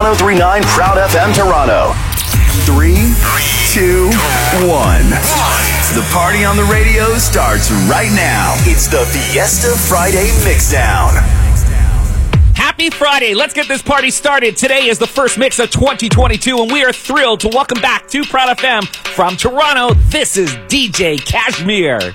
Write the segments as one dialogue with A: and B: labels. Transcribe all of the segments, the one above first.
A: 1039 Proud FM Toronto. Three, two, one. The party on the radio starts right now. It's the Fiesta Friday Mixdown.
B: Happy Friday. Let's get this party started. Today is the first mix of 2022, and we are thrilled to welcome back to Proud FM from Toronto. This is DJ Cashmere.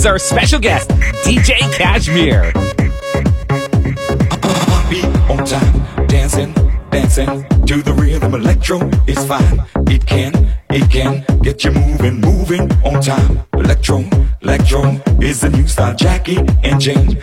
B: is our special guest, DJ Cashmere. Be on time, dancing, dancing to the rhythm. Electro is fine. It can, it can get you moving, moving on time. Electro, electro is the new style. Jackie and Jane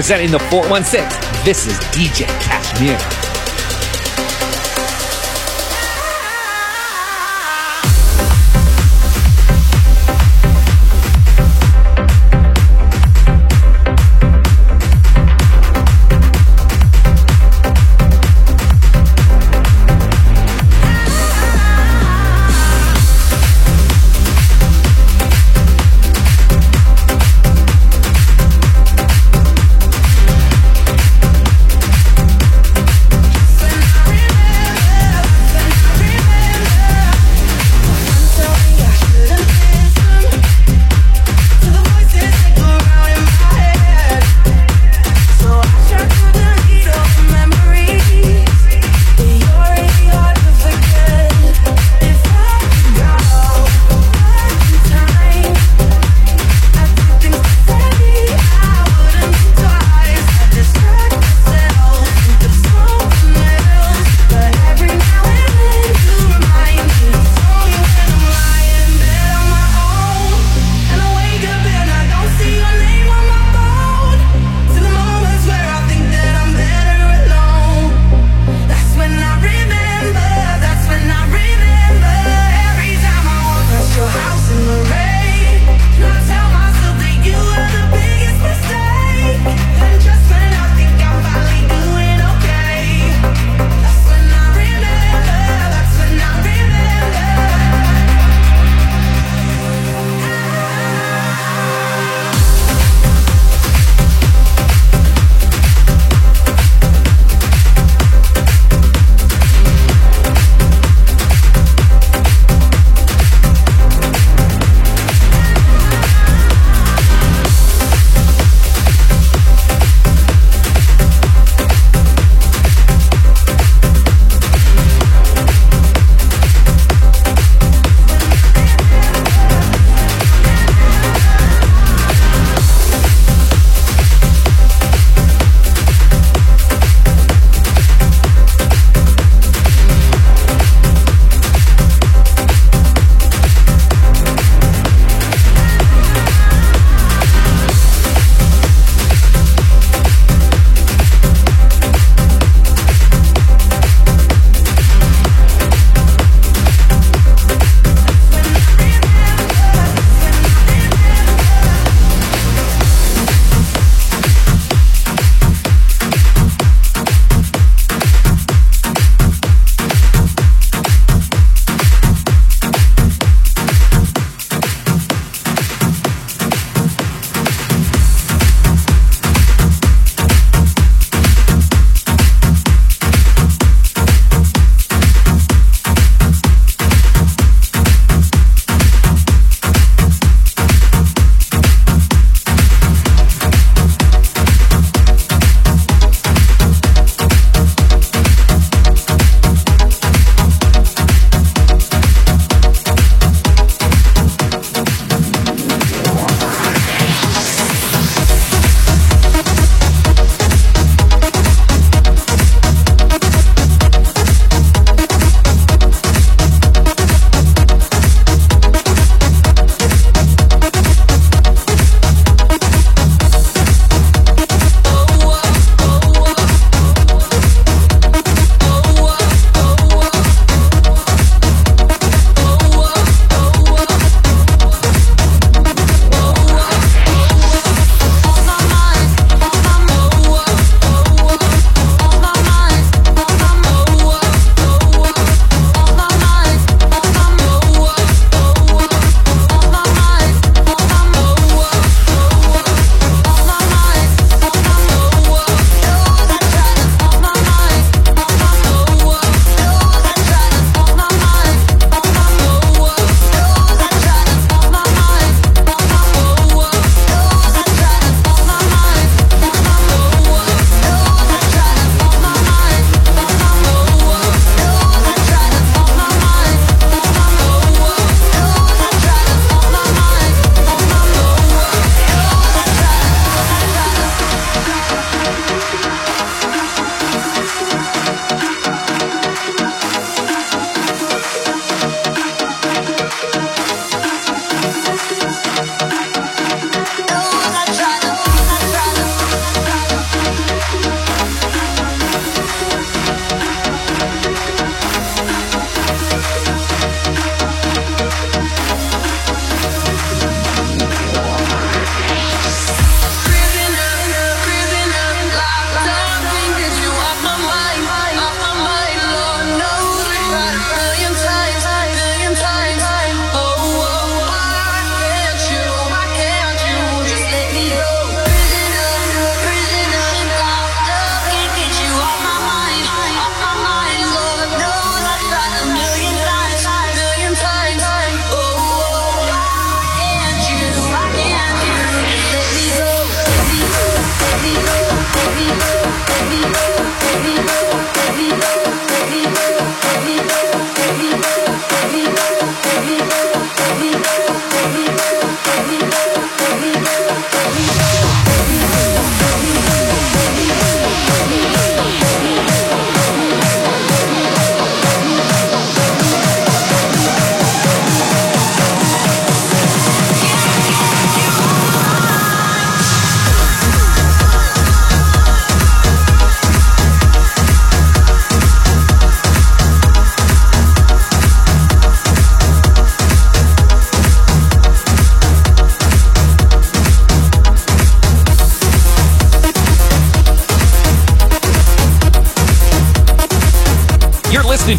C: representing the 416. This is DJ Cashmere.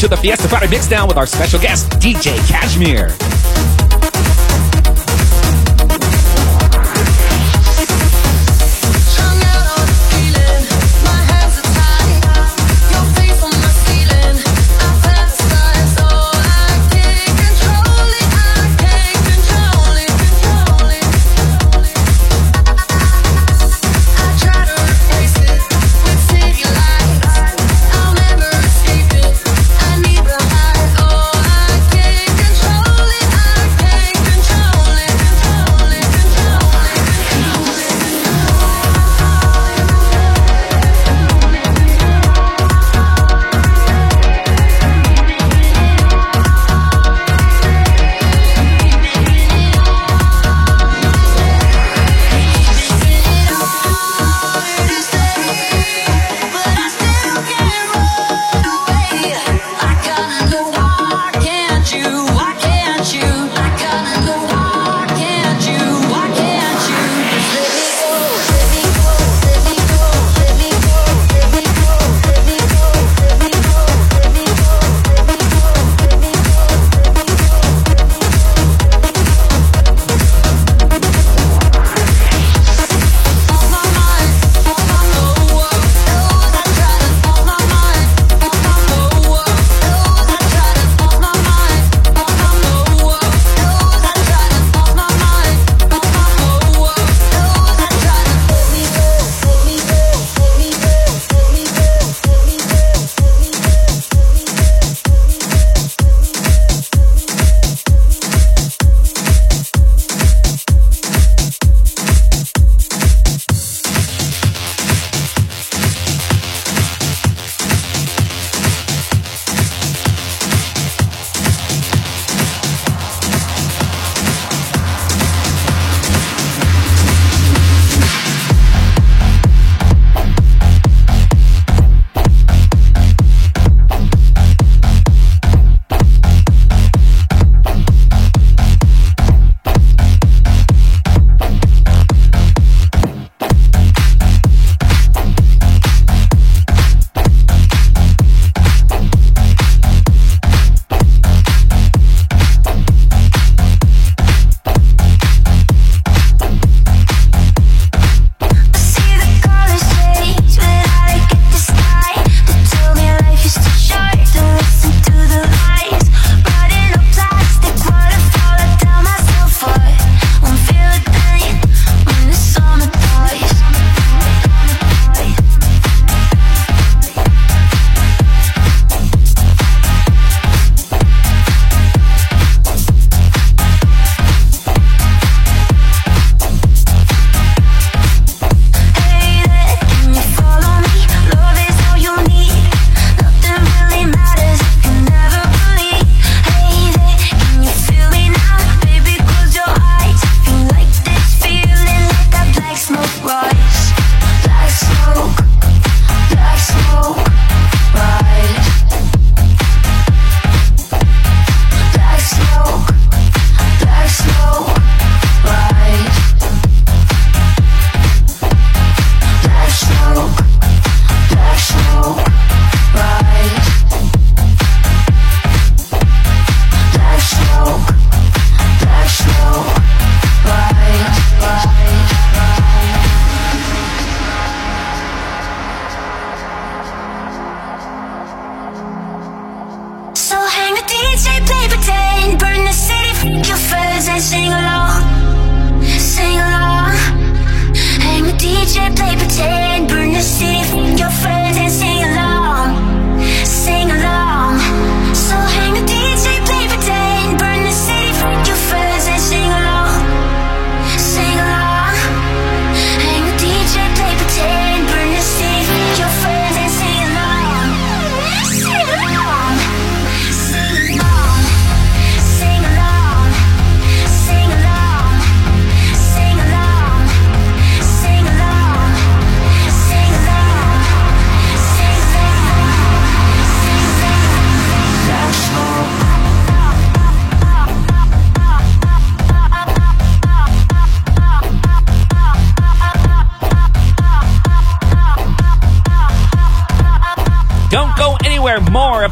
D: to the Fiesta Party Mixdown with our special guest, DJ Cashmere.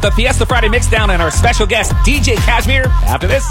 E: The
C: Fiesta Friday Mixdown and our special guest, DJ Cashmere, after this.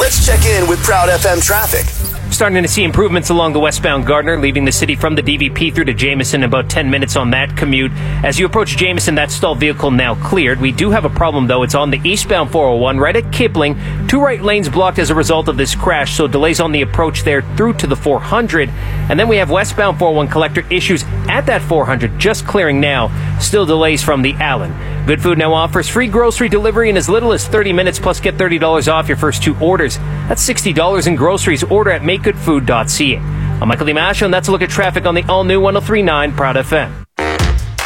A: Let's check in with Proud FM traffic.
F: Starting to see improvements along the westbound Gardiner, leaving the city from the DVP through to Jameson. About 10 minutes on that commute. As you approach Jameson, that stalled vehicle now cleared. We do have a problem though. It's on the eastbound 401 right at Kipling. Two right lanes blocked as a result of this crash, so delays on the approach there through to the 400. And then we have westbound 401 collector issues at that 400, just clearing now. Still delays from the Allen. Good Food now offers free grocery delivery in as little as 30 minutes, plus get $30 off your first two orders. That's $60 in groceries. Order at makegoodfood.ca. I'm Michael Dimasio, and that's a look at traffic on the all-new 1039 Proud FM.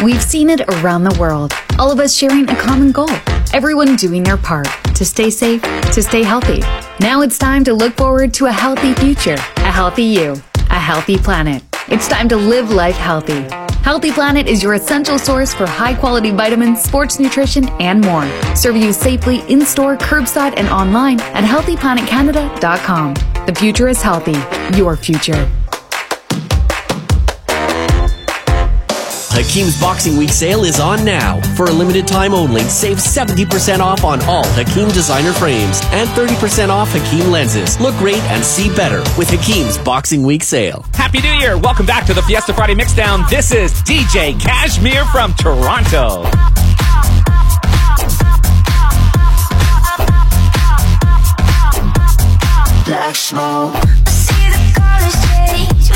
G: We've seen it around the world, all of us sharing a common goal. Everyone doing their part to stay safe, to stay healthy. Now it's time to look forward to a healthy future, a healthy you, a healthy planet. It's time to live life healthy. Healthy Planet is your essential source for high quality vitamins, sports nutrition, and more. Serve you safely in store, curbside, and online at healthyplanetcanada.com. The future is healthy. Your future.
H: Hakim's Boxing Week sale is on now. For a limited time only, save 70% off on all Hakim designer frames and 30% off Hakim lenses. Look great and see better with Hakim's Boxing Week sale.
C: Happy New Year. Welcome back to the Fiesta Friday Mixdown. This is DJ Cashmere from Toronto.
I: Black smoke. See the colors change,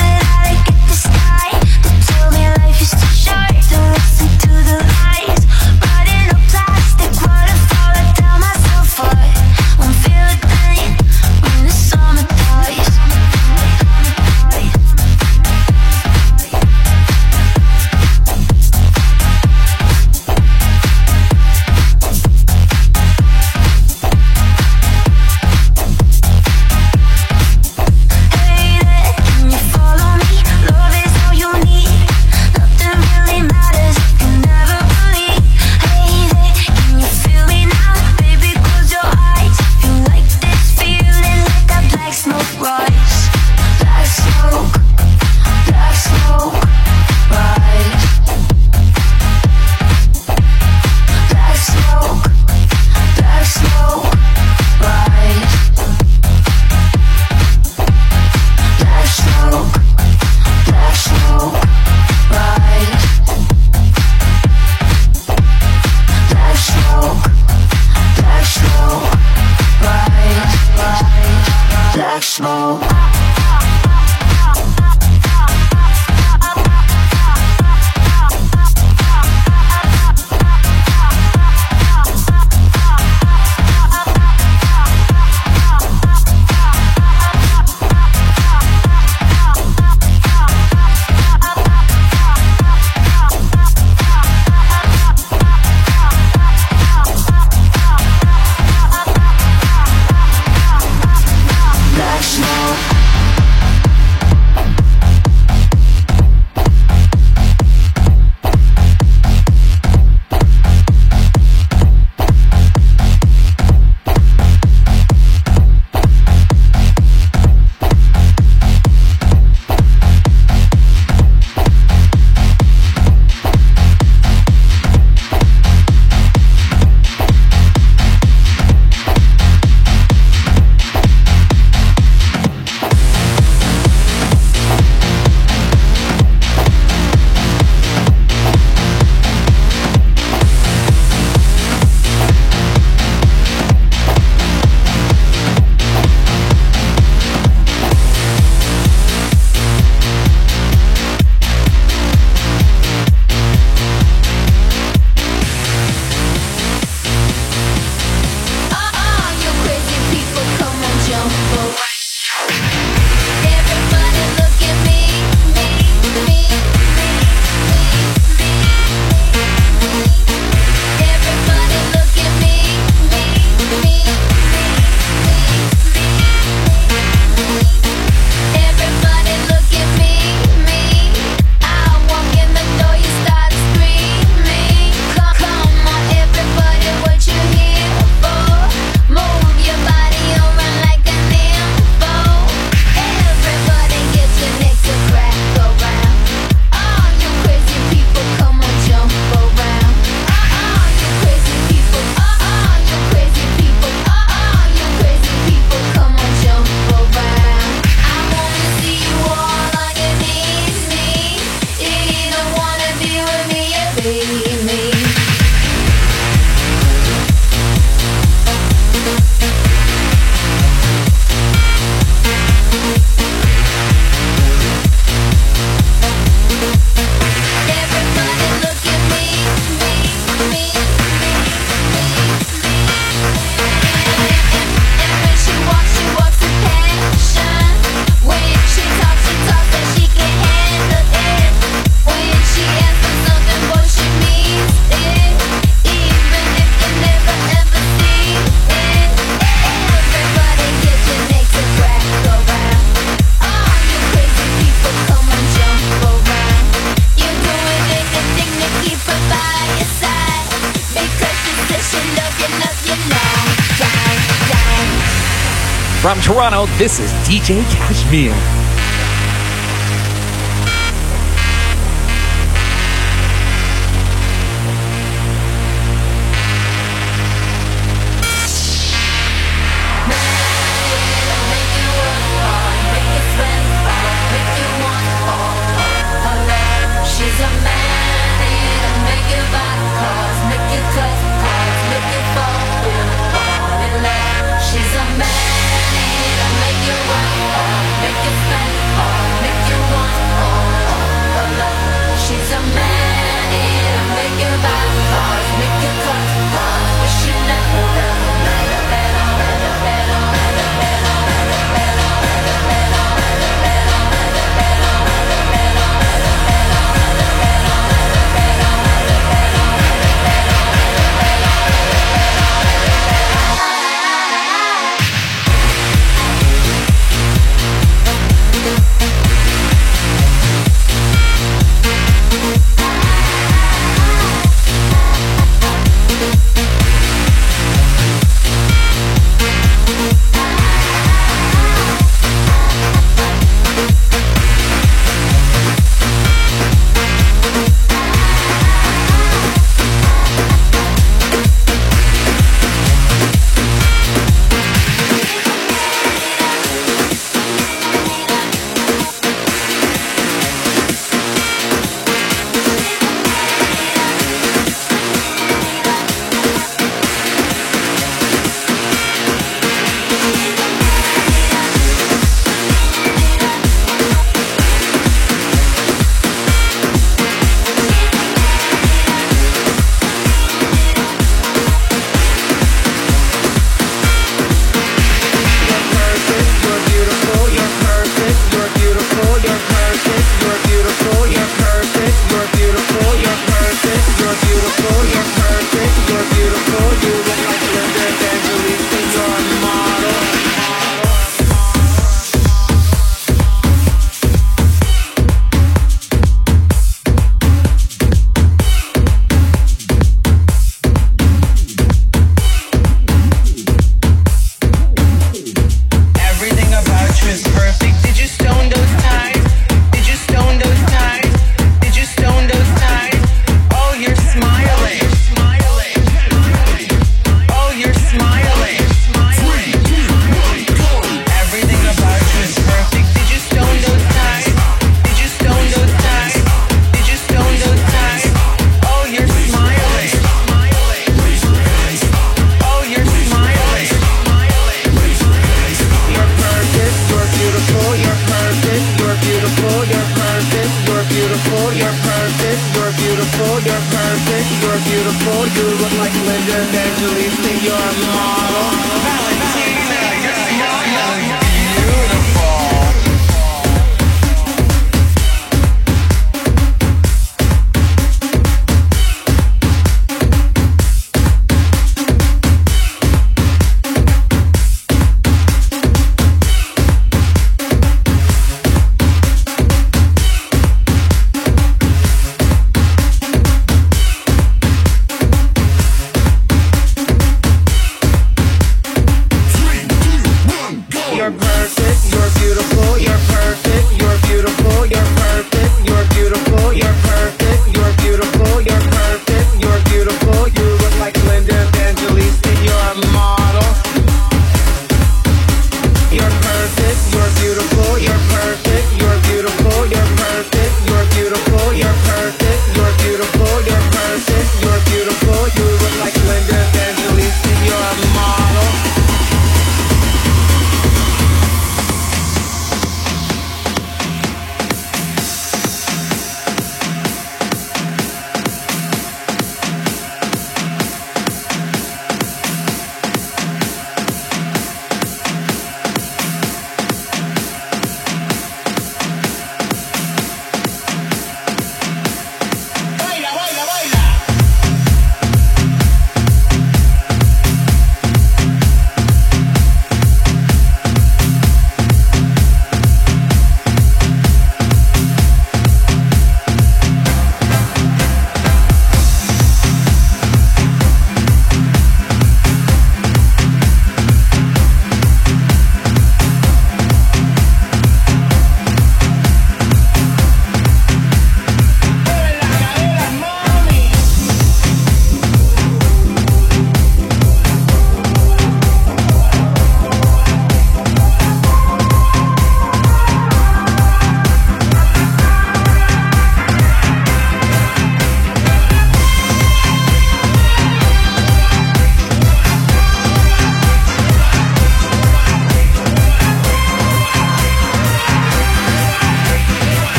E: this is DJ Cashmere.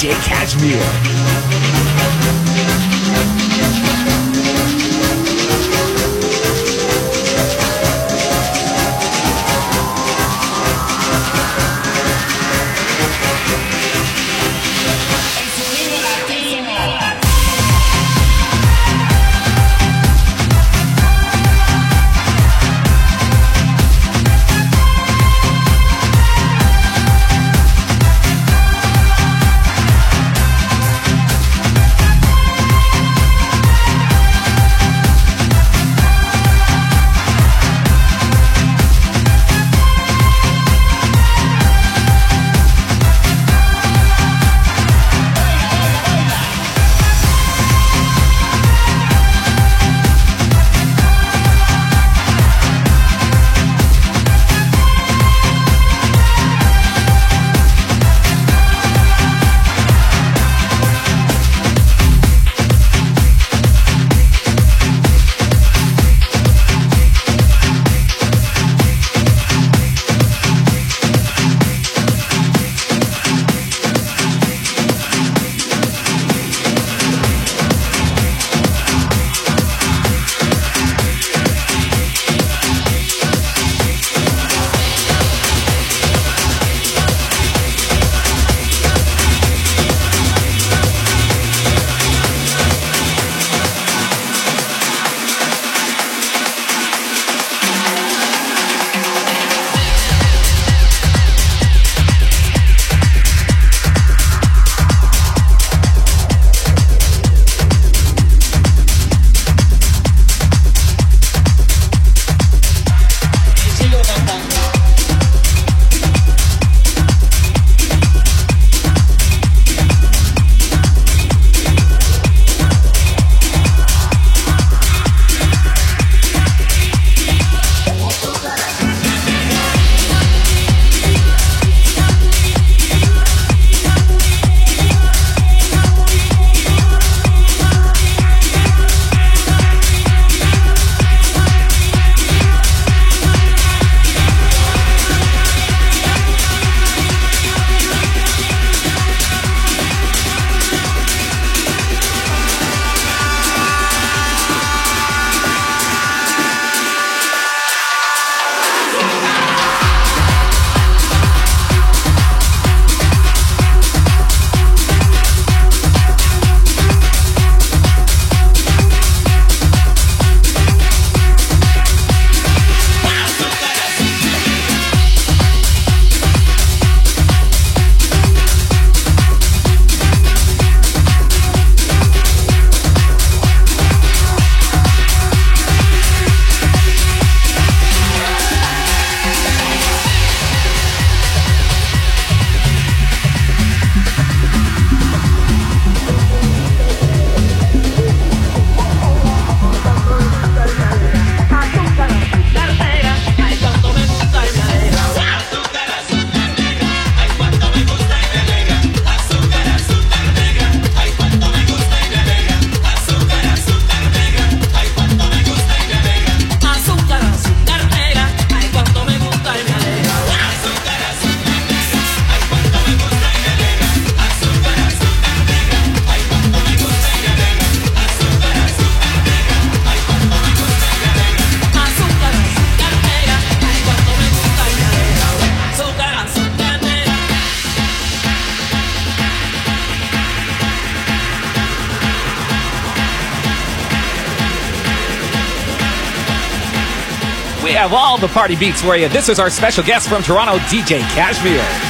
C: DJ Cashmere. The party beats for you. This is our special guest from Toronto, DJ Cashmere.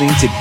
C: Listening to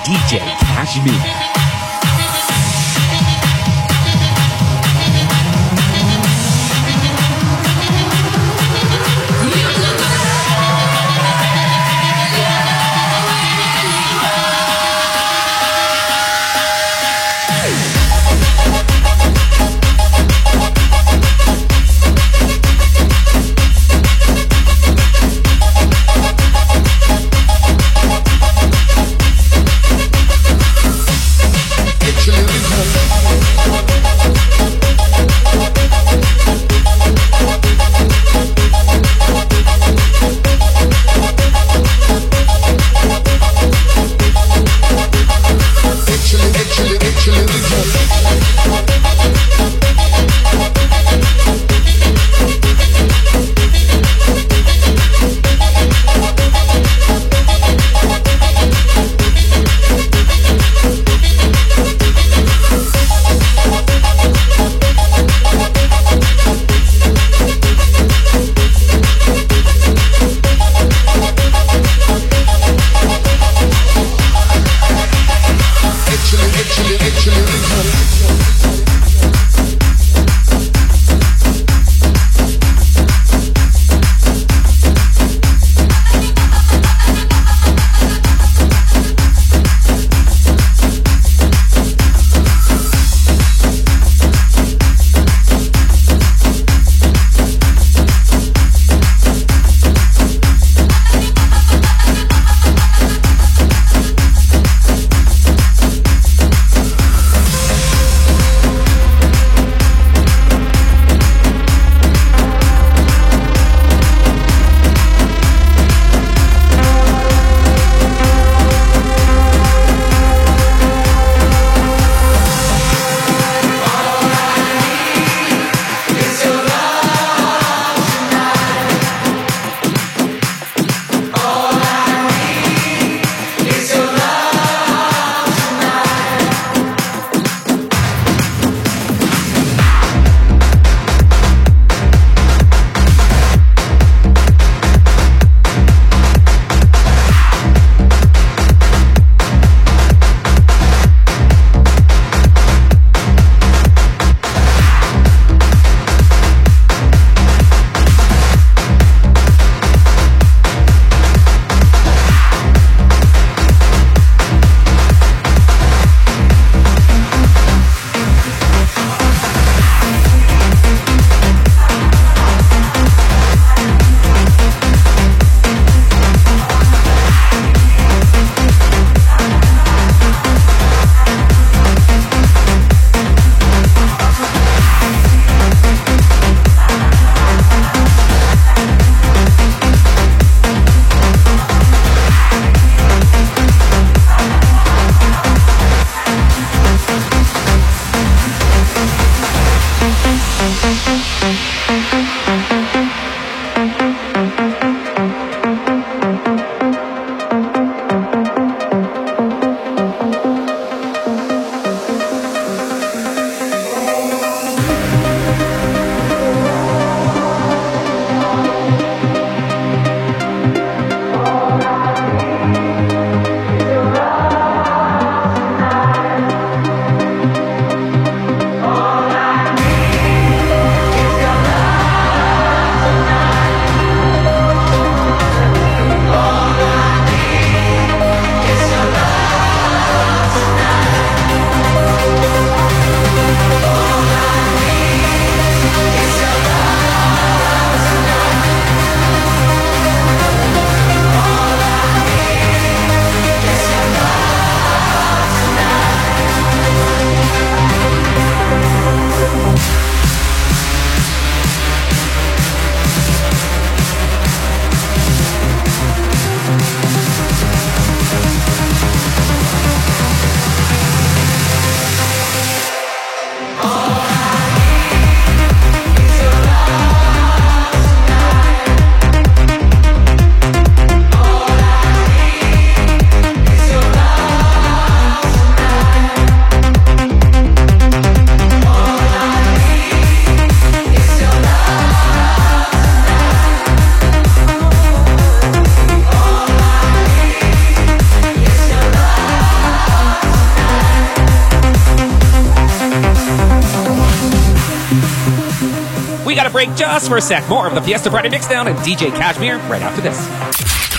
D: break just for a sec. More of the Fiesta Friday Mixdown and DJ Cashmere right after this.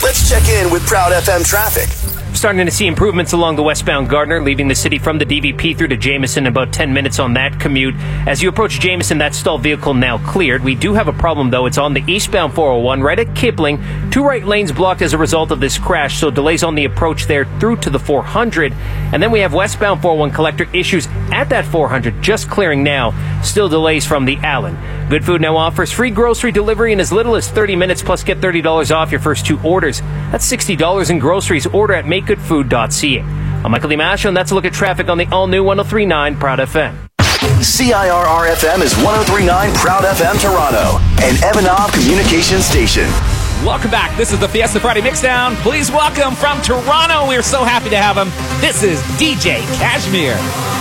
A: Let's check in with Proud FM traffic.
F: Starting to see improvements along the westbound Gardiner, leaving the city from the DVP through to Jameson. About 10 minutes on that commute. As you approach Jameson, that stalled vehicle now cleared. We do have a problem though. It's on the eastbound 401 right at Kipling. Two right lanes blocked as a result of this crash, so delays on the approach there through to the 400. And then we have westbound 401 collector issues at that 400, just clearing now. Still delays from the Allen. Good Food now offers free grocery delivery in as little as 30 minutes, plus get $30 off your first two orders. That's $60 in groceries. Order at makegoodfood.ca. I'm Michael DiMascio, and that's a look at traffic on the all-new 1039 Proud FM.
A: CIRR FM is 1039 Proud FM Toronto, an Evanov communication station.
D: Welcome back. This is the Fiesta Friday Mixdown. Please welcome from Toronto. We're so happy to have him. This is DJ Cashmere.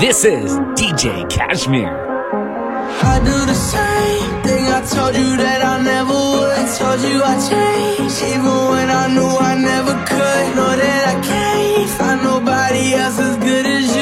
C: This is DJ Cashmere.
D: I do the same thing I told you that I never would. I told you I even when I knew I never could. Know that I can't find nobody else as good as you.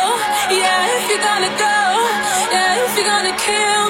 D: Yeah, if
E: you're gonna go, yeah, if you're gonna kill.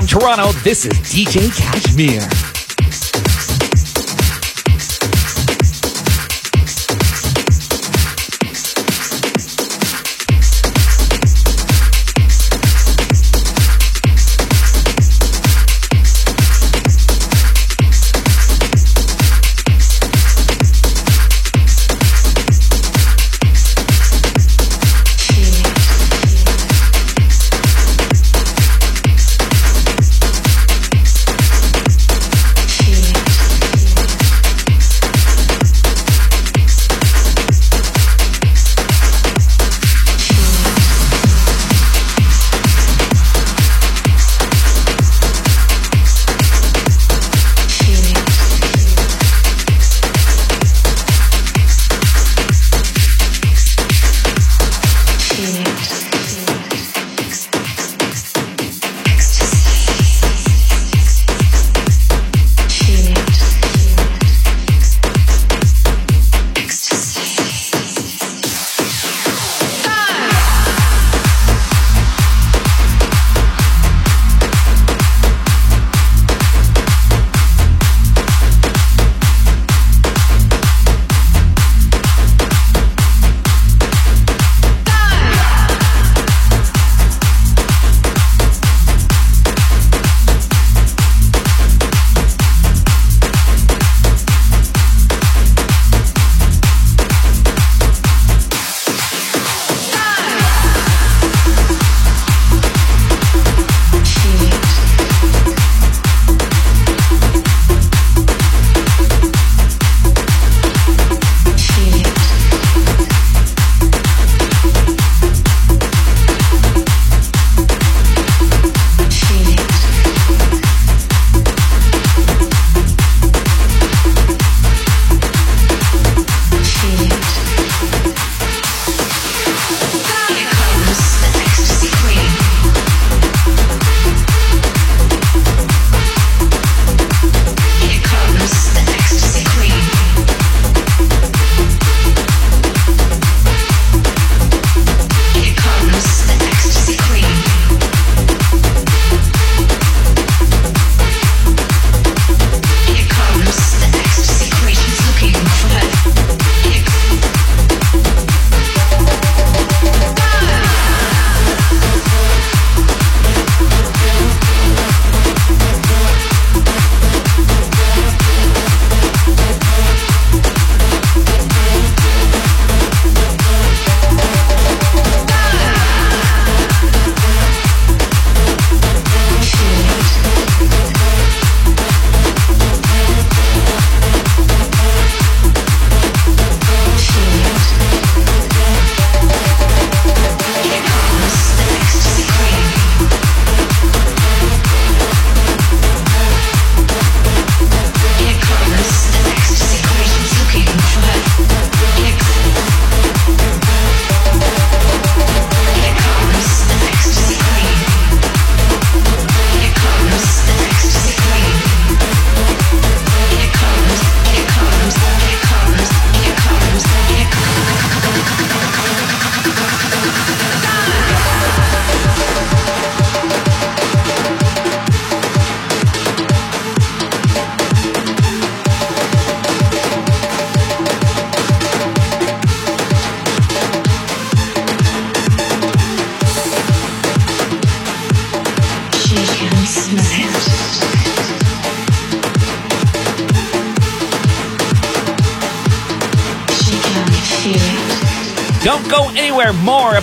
C: From Toronto, this is DJ Kashmir.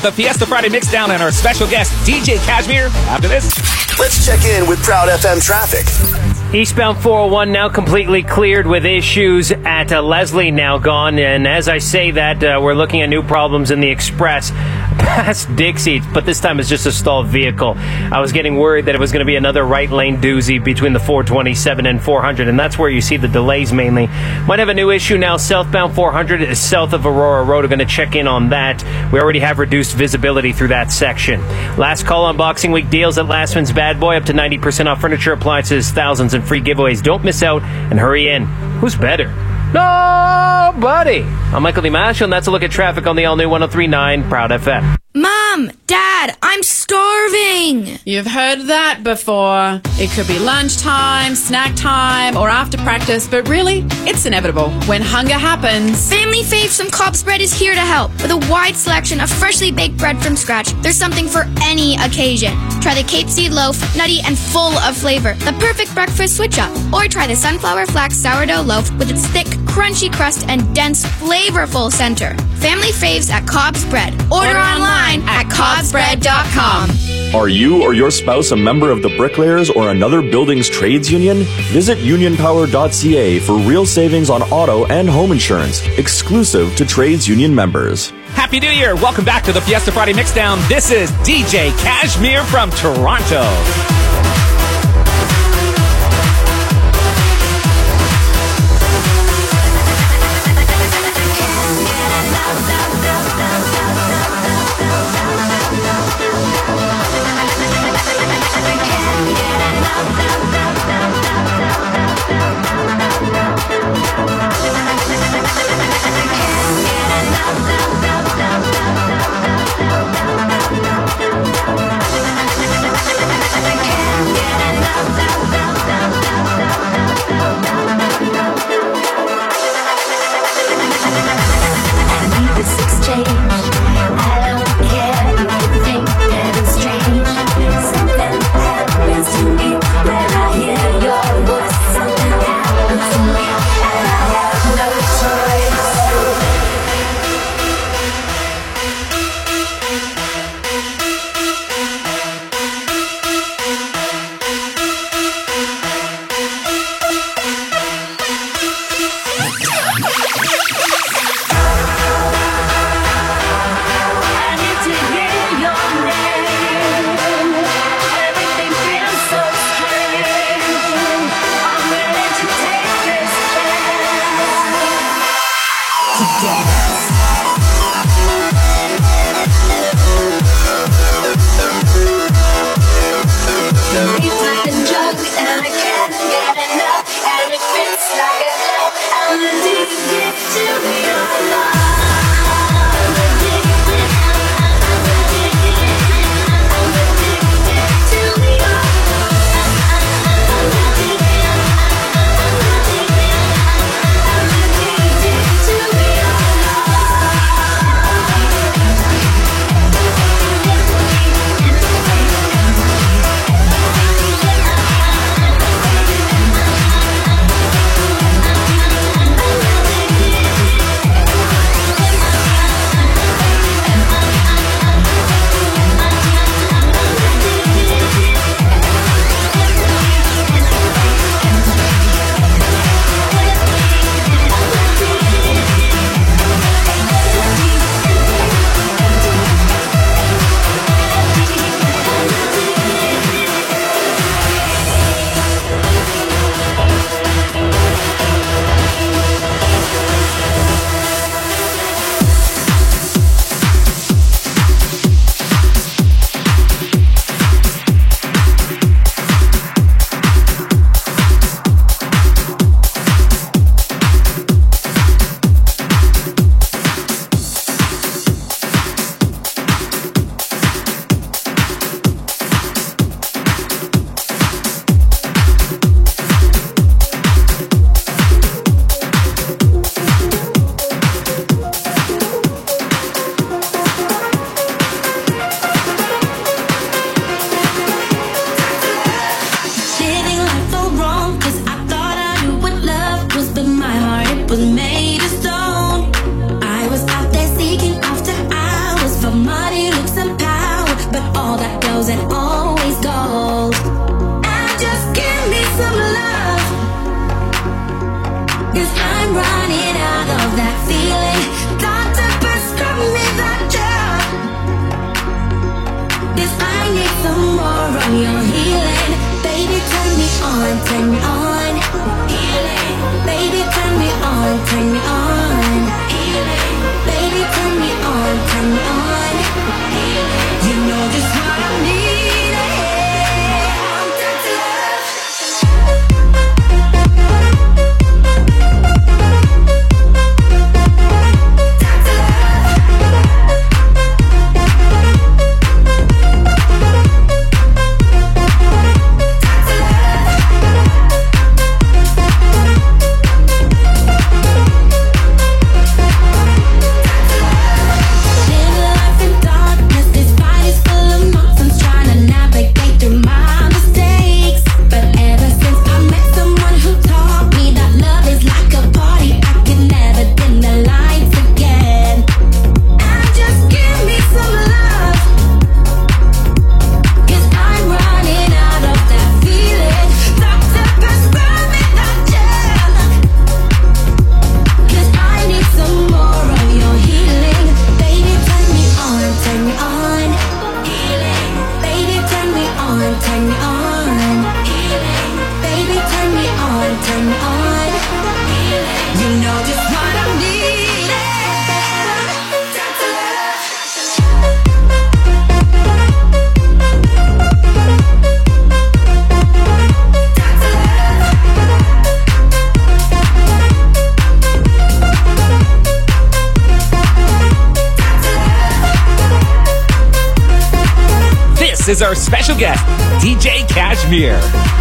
C: The Fiesta Friday Mixdown and our special guest, DJ Kashmir, after this.
A: Let's check in with Proud FM traffic.
F: Eastbound 401 now completely cleared with issues at uh, Leslie now gone. And as I say that, uh, we're looking at new problems in the express past Dixie, but this time it's just a stalled vehicle. I was getting worried that it was going to be another right lane doozy between the 427 and 400, and that's where you see the delays mainly. Might have a new issue now. Southbound 400 is south of Aurora Road. We're going to check in on that. We already have reduced visibility through that section. Last call on Boxing Week deals at Lastman's Bad Boy, up to 90% off furniture, appliances, thousands and free giveaways. Don't miss out and hurry in. Who's better? Nobody. I'm Michael Dimash, and that's a look at traffic on the all new 1039 Proud FM.
J: You've heard that before. It could be lunchtime, snack time, or after practice, but really, it's inevitable. When hunger happens,
K: Family Faves from Cobb's Bread is here to help. With a wide selection of freshly baked bread from scratch, there's something for any occasion. Try the Cape Seed Loaf, nutty and full of flavor, the perfect breakfast switch up. Or try the Sunflower Flax Sourdough Loaf with its thick, crunchy crust and dense, flavorful center. Family Faves at Cobb's Bread. Order online at cobbsbread.com.
L: Are you or your spouse a member of the Bricklayers or another building's trades union? Visit unionpower.ca for real savings on auto and home insurance, exclusive to trades union members.
D: Happy New Year! Welcome back to the Fiesta Friday Mixdown. This is DJ Cashmere from Toronto.
C: Cause I'm running out of that feeling. Me that I need some more your healing. Baby turn me on, turn me on. Healing. Baby turn me on, turn me on.
E: Is our special guest, DJ Cashmere.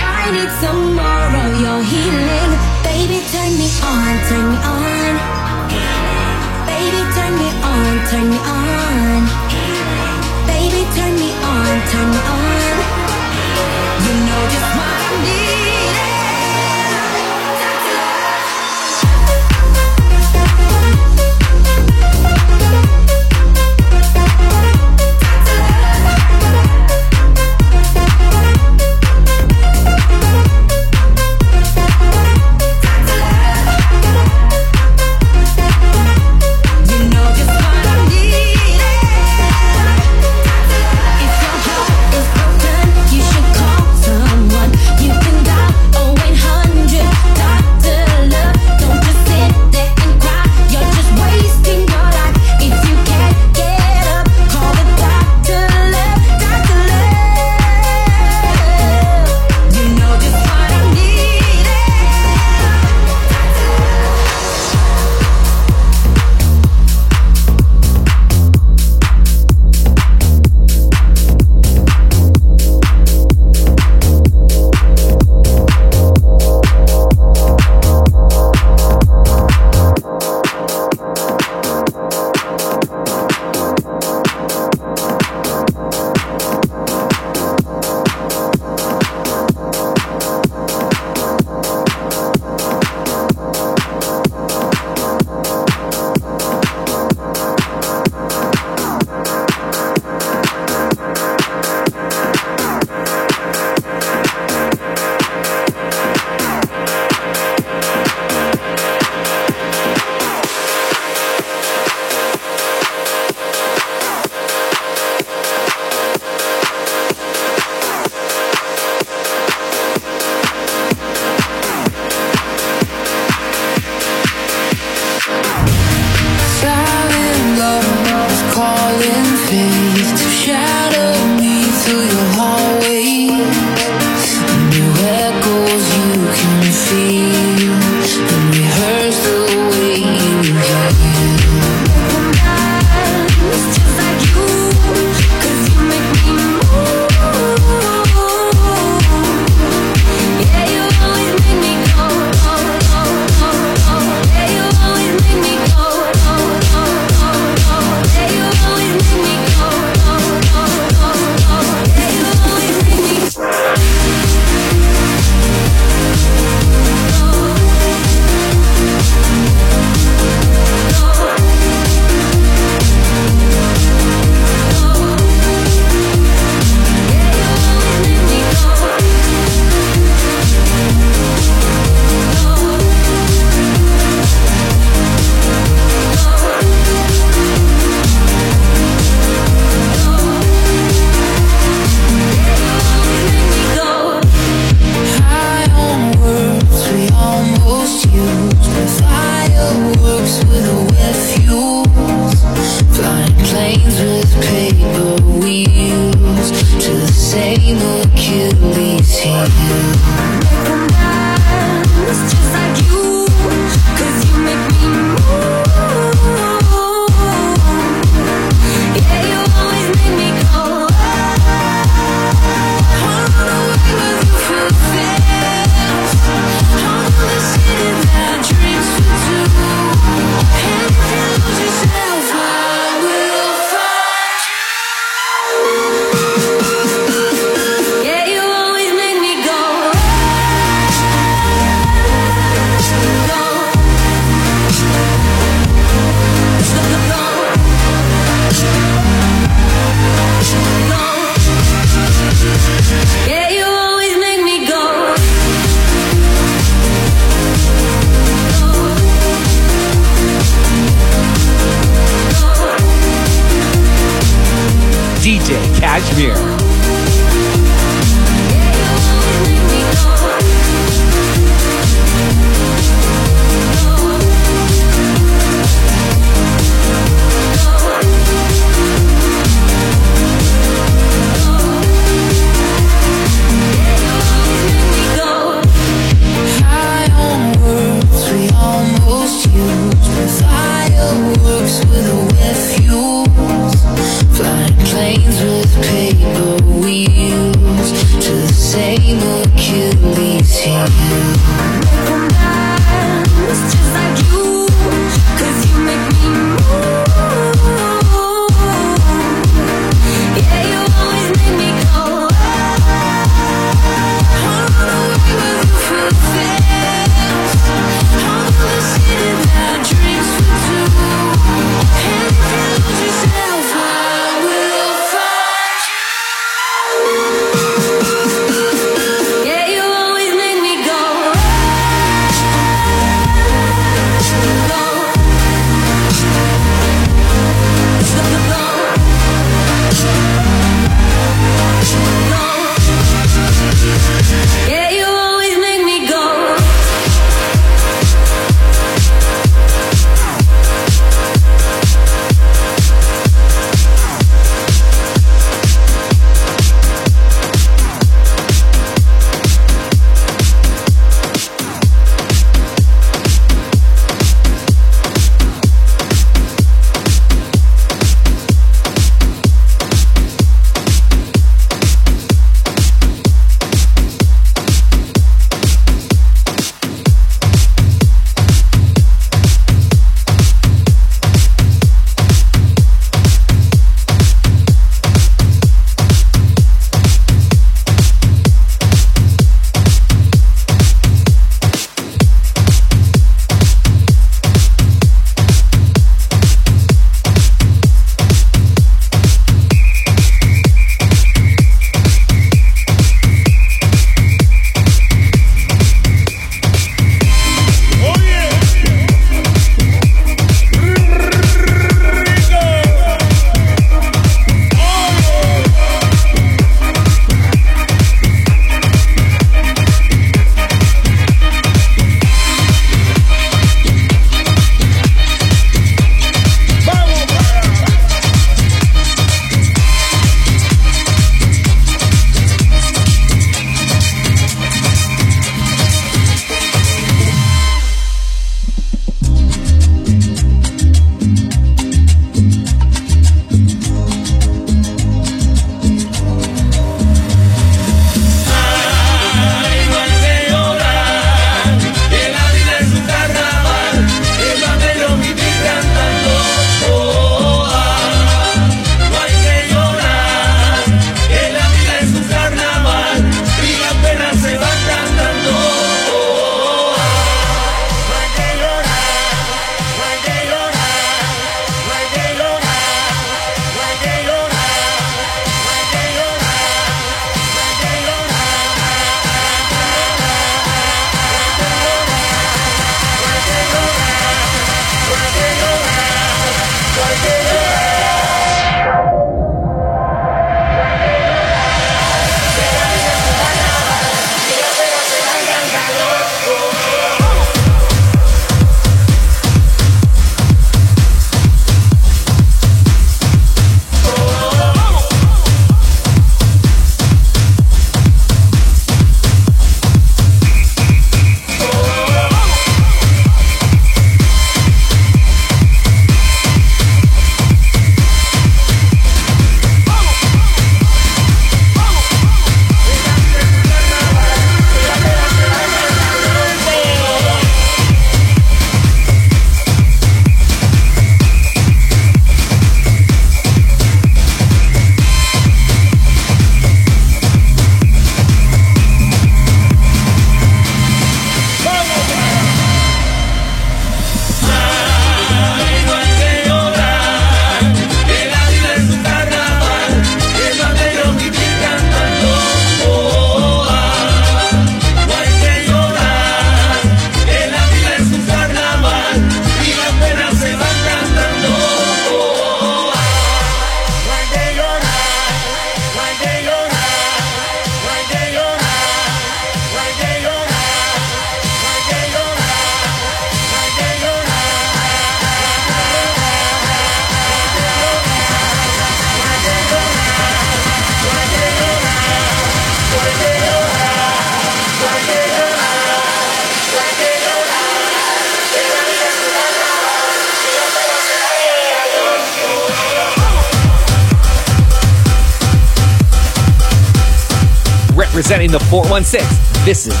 C: 1016. This is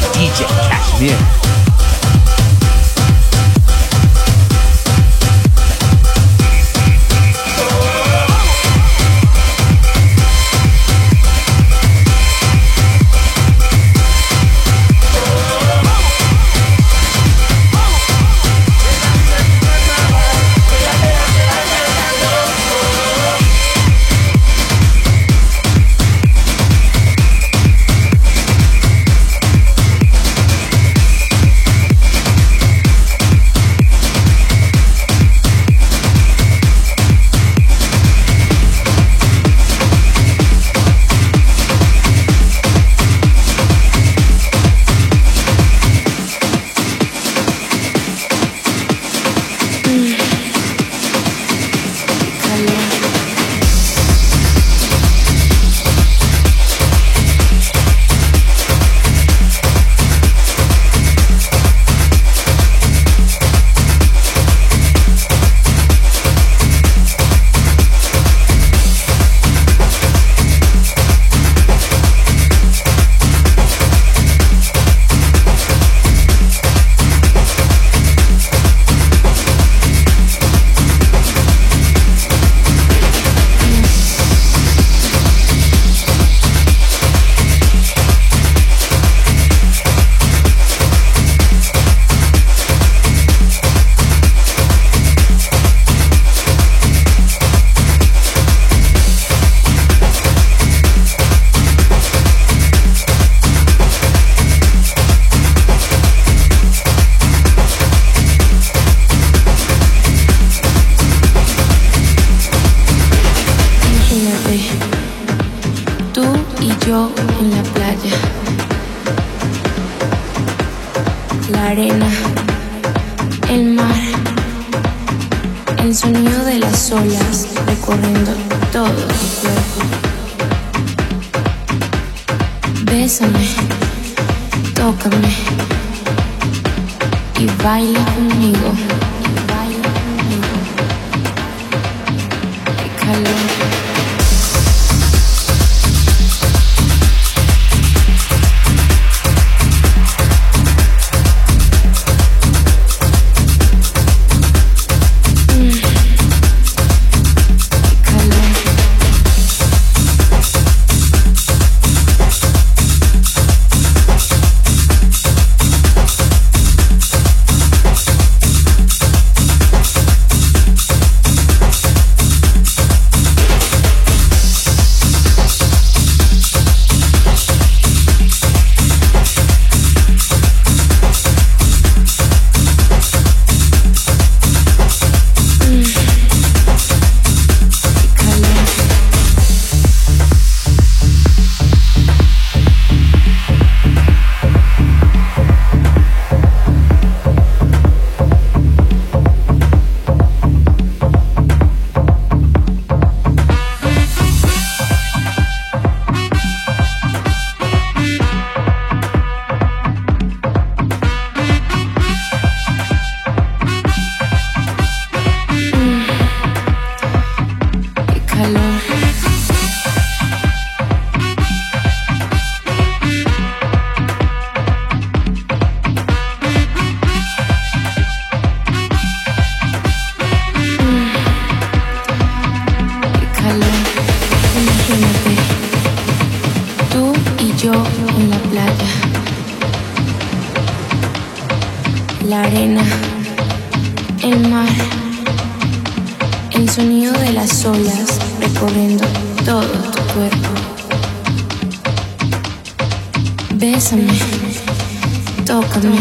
E: tócame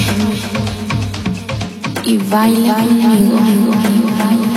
E: y baila conmigo.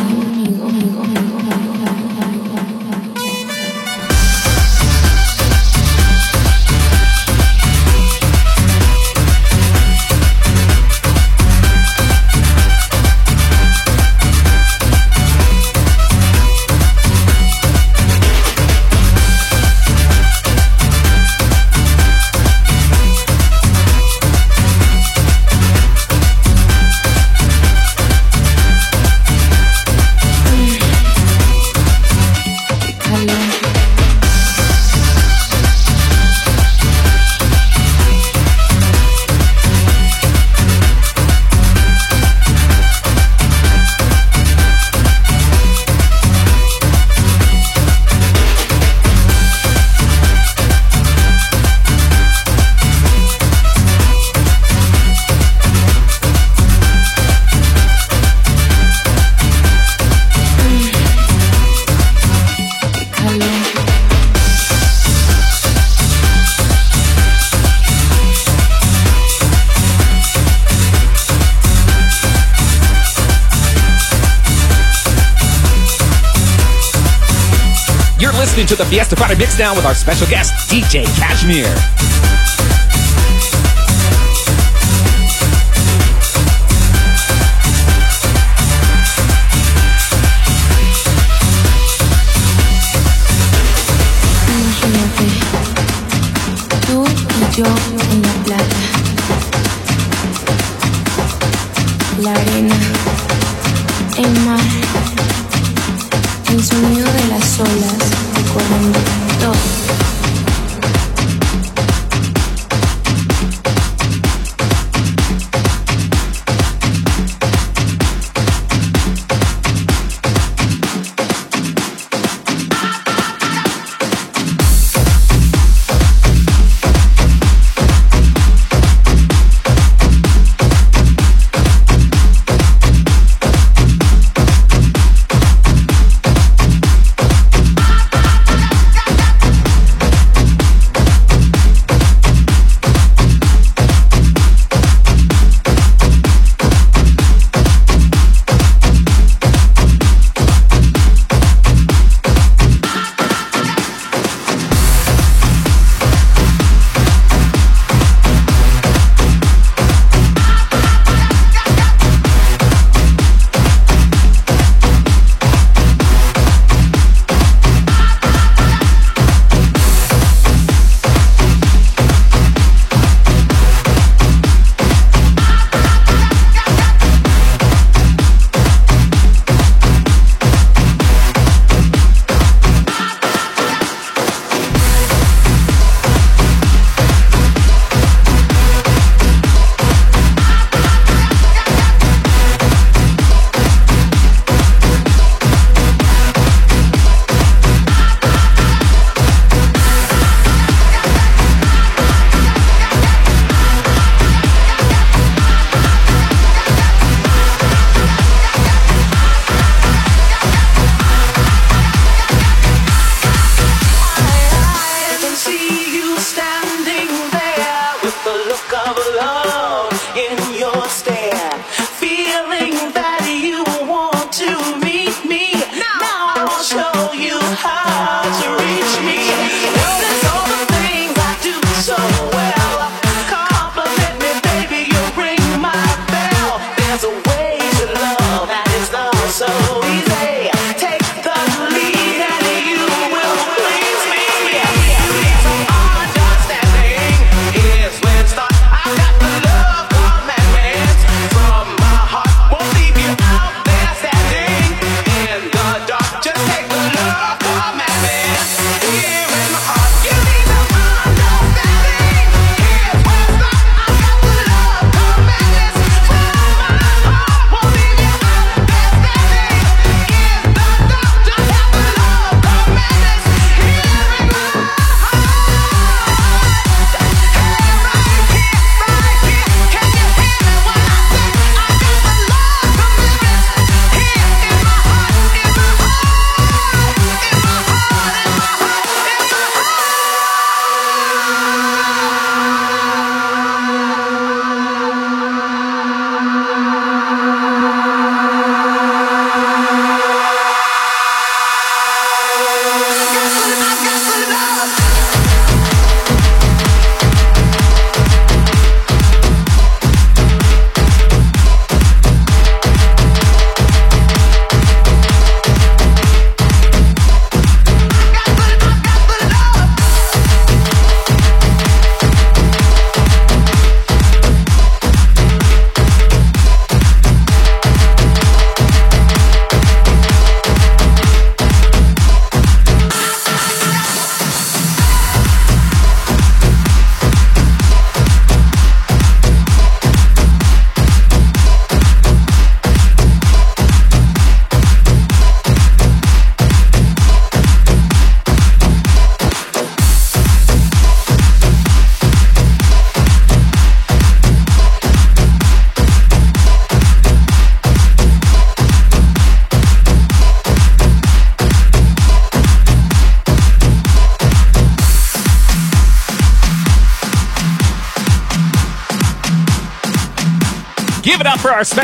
D: Fiesta Friday Mix Down with our special guest, DJ Cashmere.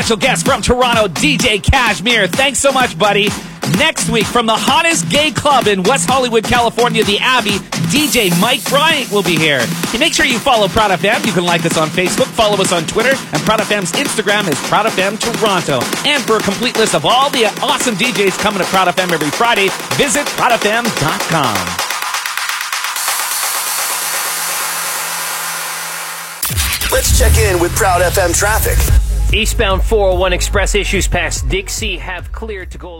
D: Special guest from Toronto, DJ Cashmere. Thanks so much, buddy.
C: Next week, from the hottest gay club in West Hollywood, California, the Abbey, DJ Mike Bryant will be here. Make sure you follow Proud FM. You can like us on Facebook, follow us on Twitter, and Proud FM's Instagram is Proud FM Toronto. And for a complete list of all the awesome DJs coming to Proud FM every Friday, visit proudfm.com.
A: Let's check in with Proud FM traffic.
F: Eastbound 401 express issues past Dixie have cleared to go